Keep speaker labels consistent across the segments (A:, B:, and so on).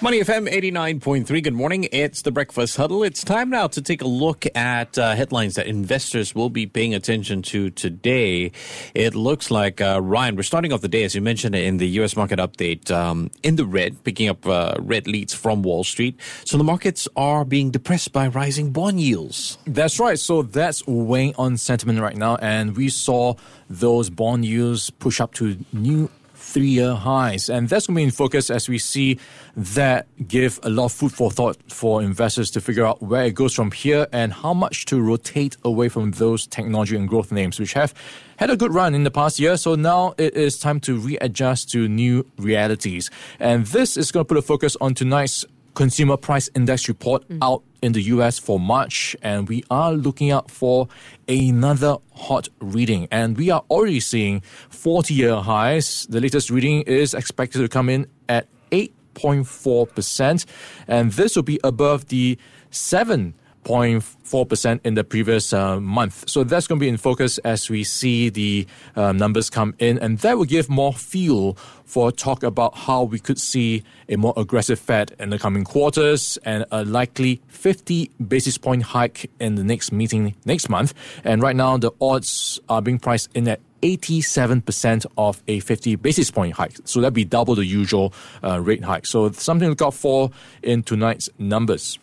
A: Money FM 89.3. Good morning. It's the Breakfast Huddle. It's time now to take a look at uh, headlines that investors will be paying attention to today. It looks like, uh, Ryan, we're starting off the day, as you mentioned in the U.S. market update, um, in the red, picking up uh, red leads from Wall Street. So the markets are being depressed by rising bond yields.
B: That's right. So that's weighing on sentiment right now. And we saw those bond yields push up to new three year highs. And that's going to be in focus as we see that give a lot of food for thought for investors to figure out where it goes from here and how much to rotate away from those technology and growth names, which have had a good run in the past year. So now it is time to readjust to new realities. And this is going to put a focus on tonight's consumer price index report mm. out in the US for March, and we are looking out for another hot reading. And we are already seeing 40 year highs. The latest reading is expected to come in at 8.4%, and this will be above the 7 0.4% in the previous uh, month. So that's going to be in focus as we see the uh, numbers come in, and that will give more fuel for talk about how we could see a more aggressive Fed in the coming quarters and a likely 50 basis point hike in the next meeting next month. And right now, the odds are being priced in at 87% of a 50 basis point hike. So that'd be double the usual uh, rate hike. So something to look out for in tonight's numbers.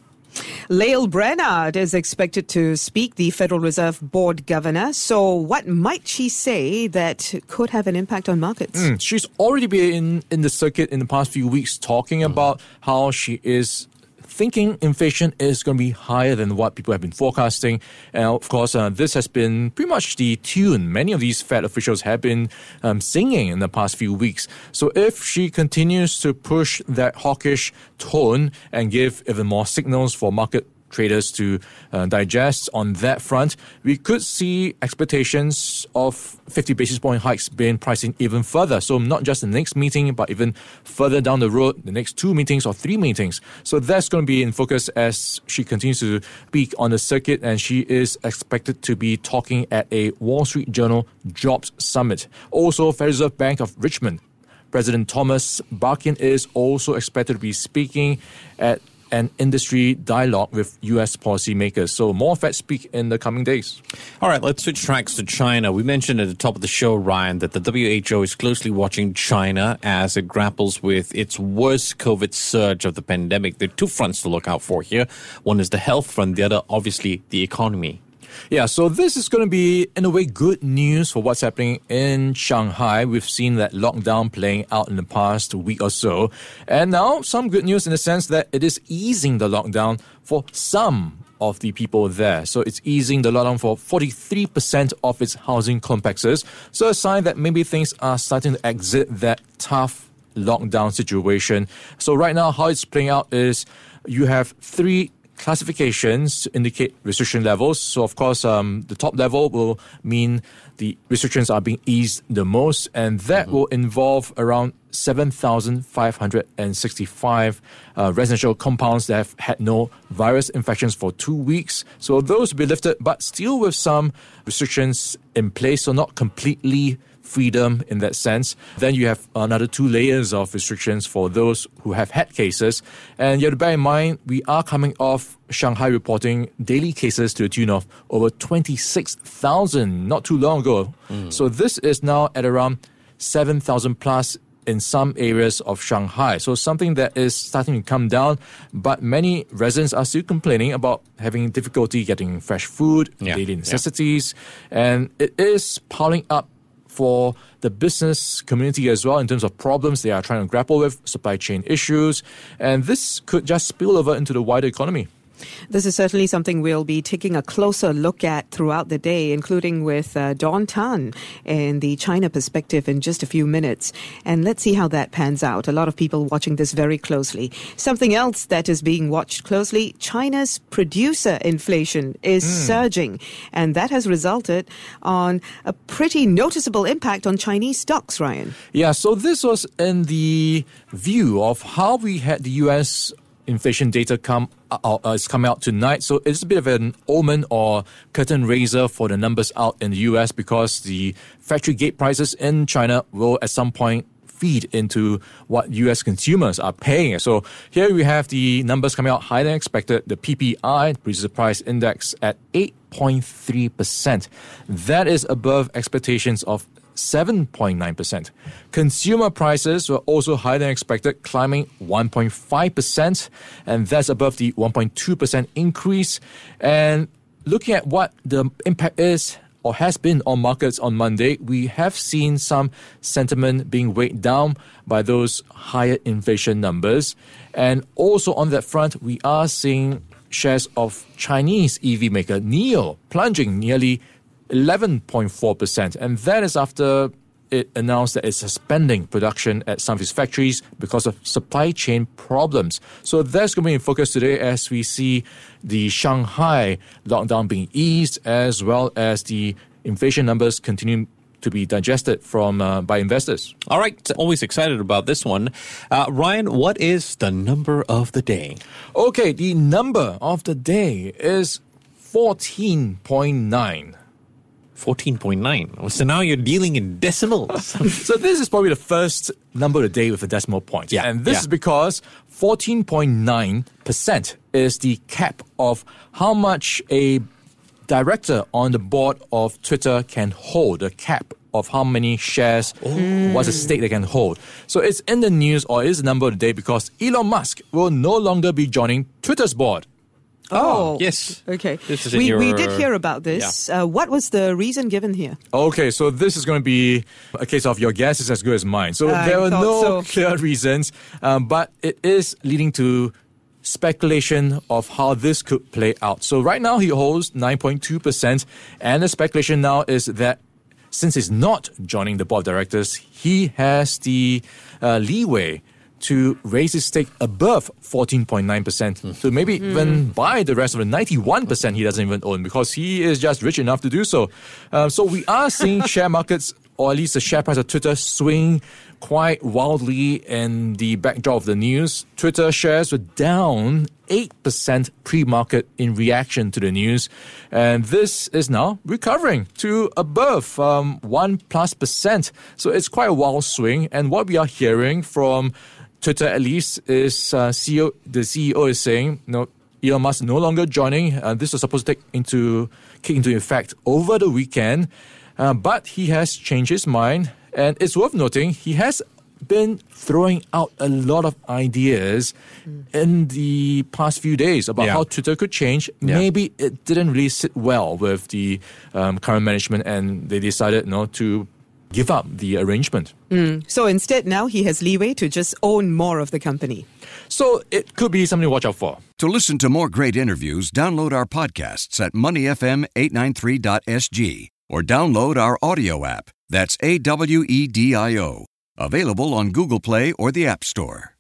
C: Lael Brainard is expected to speak, the Federal Reserve Board governor. So, what might she say that could have an impact on markets?
B: Mm, she's already been in the circuit in the past few weeks talking about how she is thinking inflation is going to be higher than what people have been forecasting. And of course, uh, this has been pretty much the tune many of these Fed officials have been um, singing in the past few weeks. So if she continues to push that hawkish tone and give even more signals for market traders to uh, digest on that front. We could see expectations of 50 basis point hikes being pricing even further. So not just the next meeting, but even further down the road, the next two meetings or three meetings. So that's going to be in focus as she continues to speak on the circuit, and she is expected to be talking at a Wall Street Journal Jobs Summit. Also, Federal Reserve Bank of Richmond President Thomas Barkin is also expected to be speaking at an industry dialogue with U.S. policymakers. So more Fed speak in the coming days.
A: All right, let's switch tracks to China. We mentioned at the top of the show, Ryan, that the WHO is closely watching China as it grapples with its worst COVID surge of the pandemic. There are two fronts to look out for here. One is the health front, the other, obviously, the economy.
B: Yeah, so this is going to be, in a way, good news for what's happening in Shanghai. We've seen that lockdown playing out in the past week or so. And now, some good news in the sense that it is easing the lockdown for some of the people there. So it's easing the lockdown for 43% of its housing complexes. So a sign that maybe things are starting to exit that tough lockdown situation. So right now, how it's playing out is you have three classifications indicate restriction levels. So, of course, um, the top level will mean the restrictions are being eased the most, and that mm-hmm. will involve around 7,565 uh, residential compounds that have had no virus infections for two weeks. So, those will be lifted, but still with some restrictions in place, so not completely freedom in that sense. Then you have another two layers of restrictions for those who have had cases. And you have to bear in mind, we are coming off Shanghai reporting daily cases to the tune of over 26,000 not too long ago. Mm. So this is now at around 7,000 plus in some areas of Shanghai. So something that is starting to come down, but many residents are still complaining about having difficulty getting fresh food, yeah. daily necessities, yeah. and it is piling up for the business community as well in terms of problems they are trying to grapple with, supply chain issues, and this could just spill over into the wider economy.
C: This is certainly something we'll be taking a closer look at throughout the day, including with uh, Dawn Tan and the China perspective in just a few minutes. And let's see how that pans out. A lot of people watching this very closely. Something else that is being watched closely China's producer inflation is mm. surging, and that has resulted on a pretty noticeable impact on Chinese stocks, Ryan.
B: Yeah, so this was in the view of how we had the US inflation data come uh, uh, is coming out tonight. So it's a bit of an omen or curtain raiser for the numbers out in the US because the factory gate prices in China will at some point feed into what US consumers are paying. So here we have the numbers coming out higher than expected. The PPI, Producer Price Index, at 8.3%. That is above expectations of 7.9%. Consumer prices were also higher than expected, climbing 1.5%, and that's above the 1.2% increase. And looking at what the impact is or has been on markets on Monday, we have seen some sentiment being weighed down by those higher inflation numbers. And also on that front, we are seeing shares of Chinese EV maker NIO plunging nearly 11.4%. And that is after it announced that it's suspending production at some of its factories because of supply chain problems. So that's going to be in focus today as we see the Shanghai lockdown being eased, as well as the inflation numbers continue to be digested from uh, by investors.
A: All right, always excited about this one. Uh, Ryan, what is the number of the day?
B: Okay, the number of the day is 14.9.
A: 14.9. So now you're dealing in decimals.
B: so this is probably the first number of the day with a decimal point.
A: Yeah.
B: And this
A: yeah.
B: is because 14.9% is the cap of how much a director on the board of Twitter can hold, a cap of how many shares, oh. what's the stake they can hold. So it's in the news or is the number of the day because Elon Musk will no longer be joining Twitter's board.
C: Oh,
A: yes.
C: Okay.
A: This is
C: we,
A: your,
C: we did hear about this. Yeah. Uh, what was the reason given here?
B: Okay, so this is going to be a case of your guess is as good as mine. So I there are no so. clear reasons, um, but it is leading to speculation of how this could play out. So right now he holds 9.2%, and the speculation now is that since he's not joining the board of directors, he has the uh, leeway to raise his stake above 14.9%. Mm. So maybe mm. even buy the rest of the 91% he doesn't even own because he is just rich enough to do so. Uh, so we are seeing share markets, or at least the share price of Twitter, swing quite wildly in the backdrop of the news. Twitter shares were down 8% pre-market in reaction to the news. And this is now recovering to above um, 1 plus percent. So it's quite a wild swing. And what we are hearing from Twitter at least is uh, CEO, the CEO is saying, you know, Elon Musk no longer joining. Uh, this was supposed to take into kick into effect over the weekend, uh, but he has changed his mind. And it's worth noting he has been throwing out a lot of ideas mm. in the past few days about yeah. how Twitter could change. Yeah. Maybe it didn't really sit well with the um, current management, and they decided you know, to give up the arrangement.
C: Mm. So instead, now he has leeway to just own more of the company.
B: So it could be something to watch out for.
D: To listen to more great interviews, download our podcasts at moneyfm893.sg or download our audio app. That's A W E D I O. Available on Google Play or the App Store.